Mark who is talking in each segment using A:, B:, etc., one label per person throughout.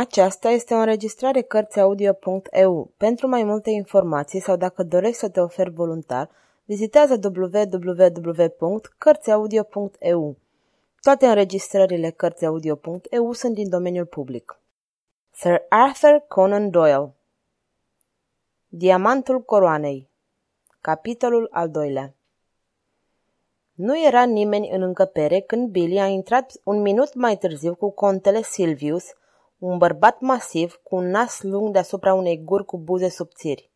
A: Aceasta este o înregistrare Cărțiaudio.eu. Pentru mai multe informații sau dacă dorești să te oferi voluntar, vizitează www.cărțiaudio.eu. Toate înregistrările Cărțiaudio.eu sunt din domeniul public. Sir Arthur Conan Doyle Diamantul coroanei Capitolul al doilea Nu era nimeni în încăpere când Billy a intrat un minut mai târziu cu contele Silvius, un bărbat masiv cu un nas lung deasupra unei guri cu buze subțiri.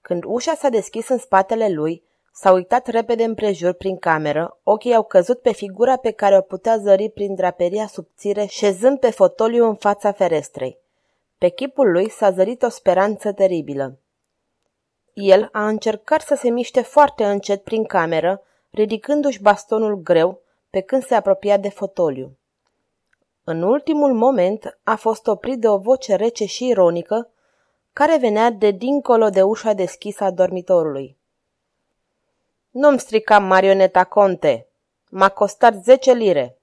A: Când ușa s-a deschis în spatele lui, s-a uitat repede împrejur prin cameră, ochii au căzut pe figura pe care o putea zări prin draperia subțire, șezând pe fotoliu în fața ferestrei. Pe chipul lui s-a zărit o speranță teribilă. El a încercat să se miște foarte încet prin cameră, ridicându-și bastonul greu, pe când se apropia de fotoliu. În ultimul moment a fost oprit de o voce rece și ironică, care venea de dincolo de ușa deschisă a dormitorului. Nu-mi strica marioneta, conte. M-a costat zece lire.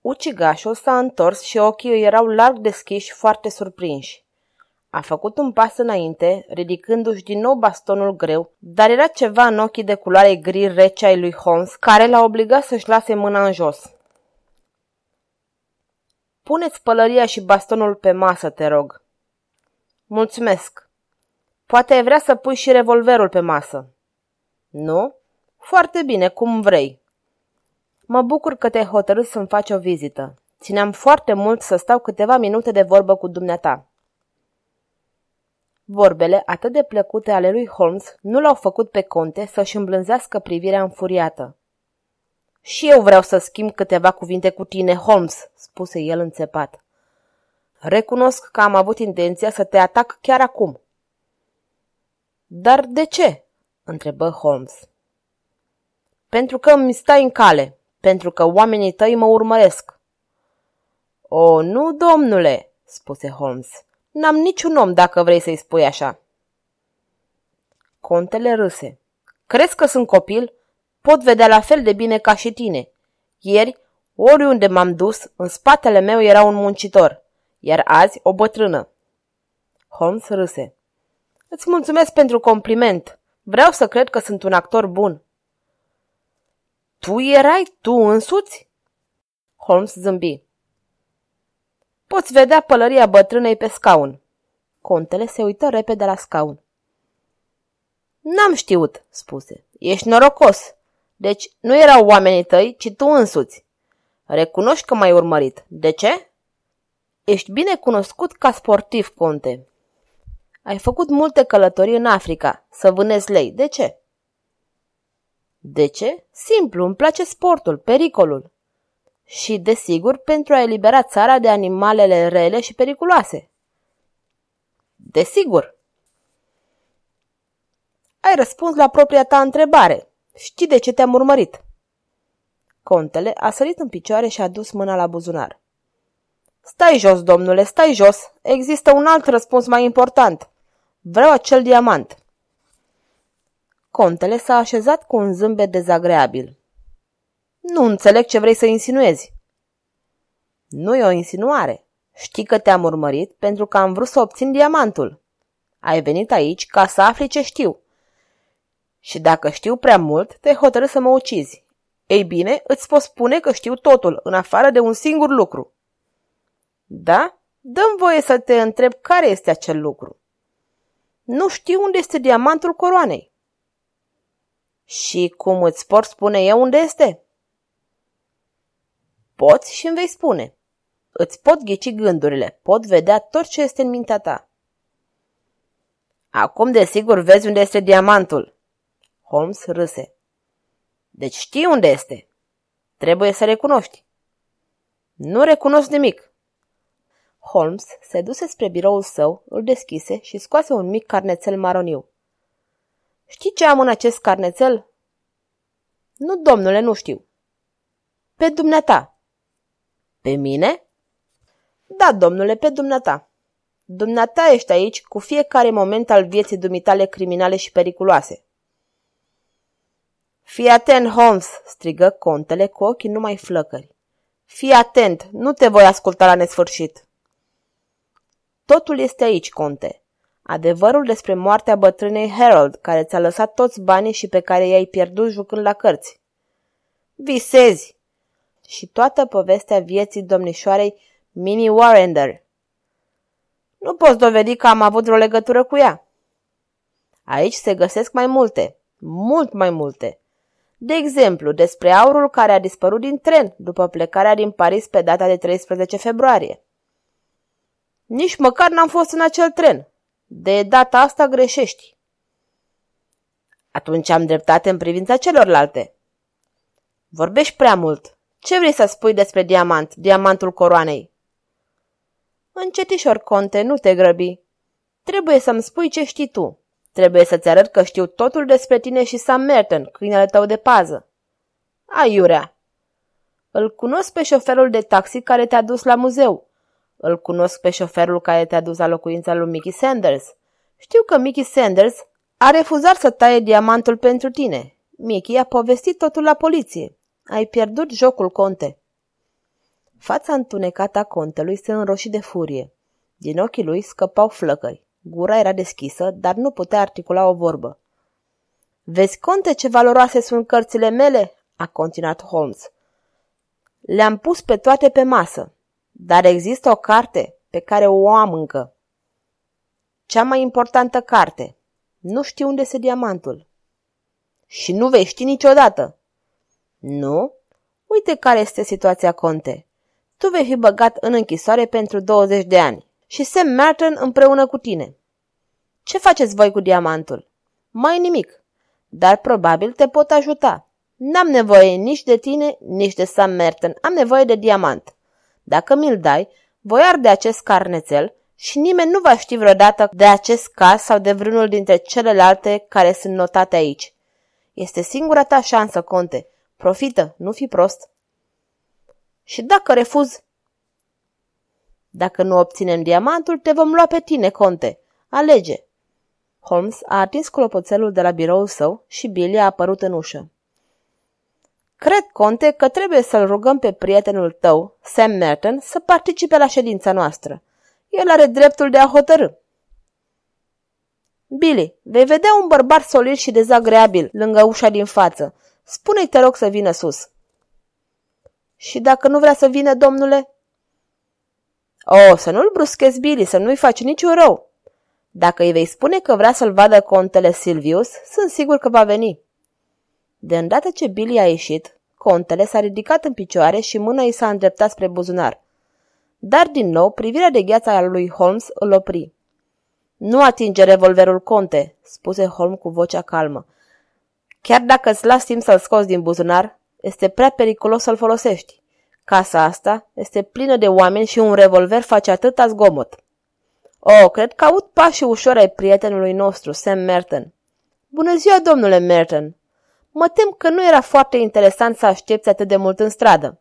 A: Ucigașul s-a întors și ochii îi erau larg deschiși, foarte surprinși. A făcut un pas înainte, ridicându-și din nou bastonul greu, dar era ceva în ochii de culoare gri rece ai lui Holmes, care l-a obligat să-și lase mâna în jos. Puneți pălăria și bastonul pe masă, te rog. Mulțumesc. Poate ai vrea să pui și revolverul pe masă. Nu? Foarte bine, cum vrei. Mă bucur că te-ai hotărât să-mi faci o vizită. Țineam foarte mult să stau câteva minute de vorbă cu dumneata. Vorbele atât de plăcute ale lui Holmes nu l-au făcut pe conte să-și îmblânzească privirea înfuriată. Și eu vreau să schimb câteva cuvinte cu tine, Holmes, spuse el înțepat. Recunosc că am avut intenția să te atac chiar acum. Dar de ce? întrebă Holmes. Pentru că îmi stai în cale, pentru că oamenii tăi mă urmăresc. O, nu, domnule, spuse Holmes. N-am niciun om dacă vrei să-i spui așa. Contele râse. Crezi că sunt copil? Pot vedea la fel de bine ca și tine. Ieri, oriunde m-am dus, în spatele meu era un muncitor, iar azi o bătrână. Holmes râse. Îți mulțumesc pentru compliment. Vreau să cred că sunt un actor bun. Tu erai tu însuți? Holmes zâmbi. Poți vedea pălăria bătrânei pe scaun. Contele se uită repede la scaun. N-am știut, spuse. Ești norocos. Deci nu erau oamenii tăi, ci tu însuți. Recunoști că m-ai urmărit. De ce? Ești bine cunoscut ca sportiv, conte. Ai făcut multe călătorii în Africa, să vânezi lei. De ce? De ce? Simplu, îmi place sportul, pericolul. Și, desigur, pentru a elibera țara de animalele rele și periculoase. Desigur. Ai răspuns la propria ta întrebare. Știi de ce te-am urmărit? Contele a sărit în picioare și a dus mâna la buzunar. Stai jos, domnule, stai jos. Există un alt răspuns mai important. Vreau acel diamant. Contele s-a așezat cu un zâmbet dezagreabil. Nu înțeleg ce vrei să insinuezi. Nu e o insinuare. Știi că te-am urmărit pentru că am vrut să obțin diamantul. Ai venit aici ca să afli ce știu. Și dacă știu prea mult, te hotărâ să mă ucizi. Ei bine, îți pot spune că știu totul, în afară de un singur lucru. Da? Dăm voie să te întreb care este acel lucru. Nu știu unde este diamantul coroanei. Și cum îți pot spune eu unde este? Poți și îmi vei spune. Îți pot ghici gândurile, pot vedea tot ce este în mintea ta. Acum, desigur, vezi unde este diamantul. Holmes râse. Deci știi unde este. Trebuie să recunoști. Nu recunosc nimic. Holmes se duse spre biroul său, îl deschise și scoase un mic carnețel maroniu. Știi ce am în acest carnețel? Nu, domnule, nu știu. Pe dumneata. Pe mine? Da, domnule, pe dumneata. Dumneata ești aici cu fiecare moment al vieții dumitale criminale și periculoase. Fii atent, Holmes!" strigă contele cu ochii numai flăcări. Fii atent, nu te voi asculta la nesfârșit. Totul este aici, conte. Adevărul despre moartea bătrânei Harold, care ți-a lăsat toți banii și pe care i-ai pierdut jucând la cărți. Visezi! Și toată povestea vieții domnișoarei Minnie Warrender. Nu poți dovedi că am avut vreo legătură cu ea. Aici se găsesc mai multe, mult mai multe. De exemplu, despre aurul care a dispărut din tren după plecarea din Paris pe data de 13 februarie. Nici măcar n-am fost în acel tren. De data asta greșești. Atunci am dreptate în privința celorlalte. Vorbești prea mult. Ce vrei să spui despre diamant, diamantul coroanei? Încetișor, conte, nu te grăbi. Trebuie să-mi spui ce știi tu. Trebuie să-ți arăt că știu totul despre tine și Sam Merton, câinele tău de pază. Aiurea! Îl cunosc pe șoferul de taxi care te-a dus la muzeu. Îl cunosc pe șoferul care te-a dus la locuința lui Mickey Sanders. Știu că Mickey Sanders a refuzat să taie diamantul pentru tine. Mickey a povestit totul la poliție. Ai pierdut jocul, conte. Fața întunecată a contelui se înroși de furie. Din ochii lui scăpau flăcări. Gura era deschisă, dar nu putea articula o vorbă. Vezi, conte, ce valoroase sunt cărțile mele?" a continuat Holmes. Le-am pus pe toate pe masă, dar există o carte pe care o am încă. Cea mai importantă carte. Nu știu unde este diamantul. Și nu vei ști niciodată. Nu? Uite care este situația, conte. Tu vei fi băgat în închisoare pentru 20 de ani și Sam Merton împreună cu tine. Ce faceți voi cu diamantul? Mai nimic, dar probabil te pot ajuta. N-am nevoie nici de tine, nici de Sam Merton, am nevoie de diamant. Dacă mi-l dai, voi arde acest carnețel și nimeni nu va ști vreodată de acest caz sau de vreunul dintre celelalte care sunt notate aici. Este singura ta șansă, conte. Profită, nu fi prost. Și dacă refuz? Dacă nu obținem diamantul, te vom lua pe tine, conte. Alege. Holmes a atins clopoțelul de la biroul său și Billy a apărut în ușă. Cred, conte, că trebuie să-l rugăm pe prietenul tău, Sam Merton, să participe la ședința noastră. El are dreptul de a hotărâ. Billy, vei vedea un bărbat solid și dezagreabil lângă ușa din față. Spune-i, te rog, să vină sus. Și dacă nu vrea să vină, domnule? O, să nu-l bruschezi, Billy, să nu-i faci niciun rău. Dacă îi vei spune că vrea să-l vadă contele Silvius, sunt sigur că va veni. De îndată ce Billy a ieșit, contele s-a ridicat în picioare și mâna i s-a îndreptat spre buzunar. Dar, din nou, privirea de gheață a lui Holmes îl opri. Nu atinge revolverul, conte, spuse Holmes cu vocea calmă. Chiar dacă îți las timp să-l scoți din buzunar, este prea periculos să-l folosești. Casa asta este plină de oameni și un revolver face atâta zgomot. Oh, cred că aud pașii ușor ai prietenului nostru, Sam Merton. Bună ziua, domnule Merton! Mă tem că nu era foarte interesant să aștepți atât de mult în stradă.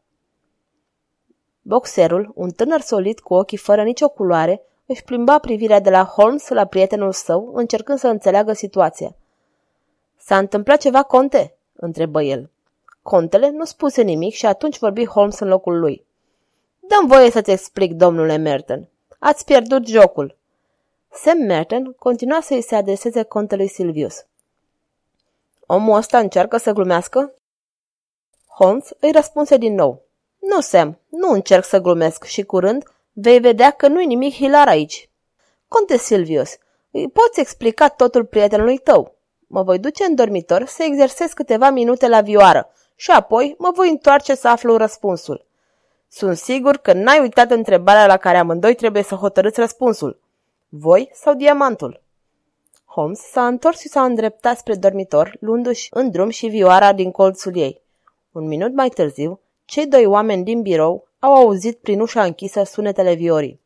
A: Boxerul, un tânăr solid cu ochii fără nicio culoare, își plimba privirea de la Holmes la prietenul său, încercând să înțeleagă situația. S-a întâmplat ceva, conte?" întrebă el. Contele nu spuse nimic și atunci vorbi Holmes în locul lui. Dăm voie să-ți explic, domnule Merton. Ați pierdut jocul. Sam Merton continua să-i se adreseze contelui Silvius. Omul ăsta încearcă să glumească? Holmes îi răspunse din nou. Nu, Sam, nu încerc să glumesc și curând vei vedea că nu-i nimic hilar aici. Conte Silvius, îi poți explica totul prietenului tău. Mă voi duce în dormitor să exersez câteva minute la vioară și apoi mă voi întoarce să aflu răspunsul. Sunt sigur că n-ai uitat întrebarea la care amândoi trebuie să hotărâți răspunsul. Voi sau diamantul? Holmes s-a întors și s-a îndreptat spre dormitor, luându-și în drum și vioara din colțul ei. Un minut mai târziu, cei doi oameni din birou au auzit prin ușa închisă sunetele viorii.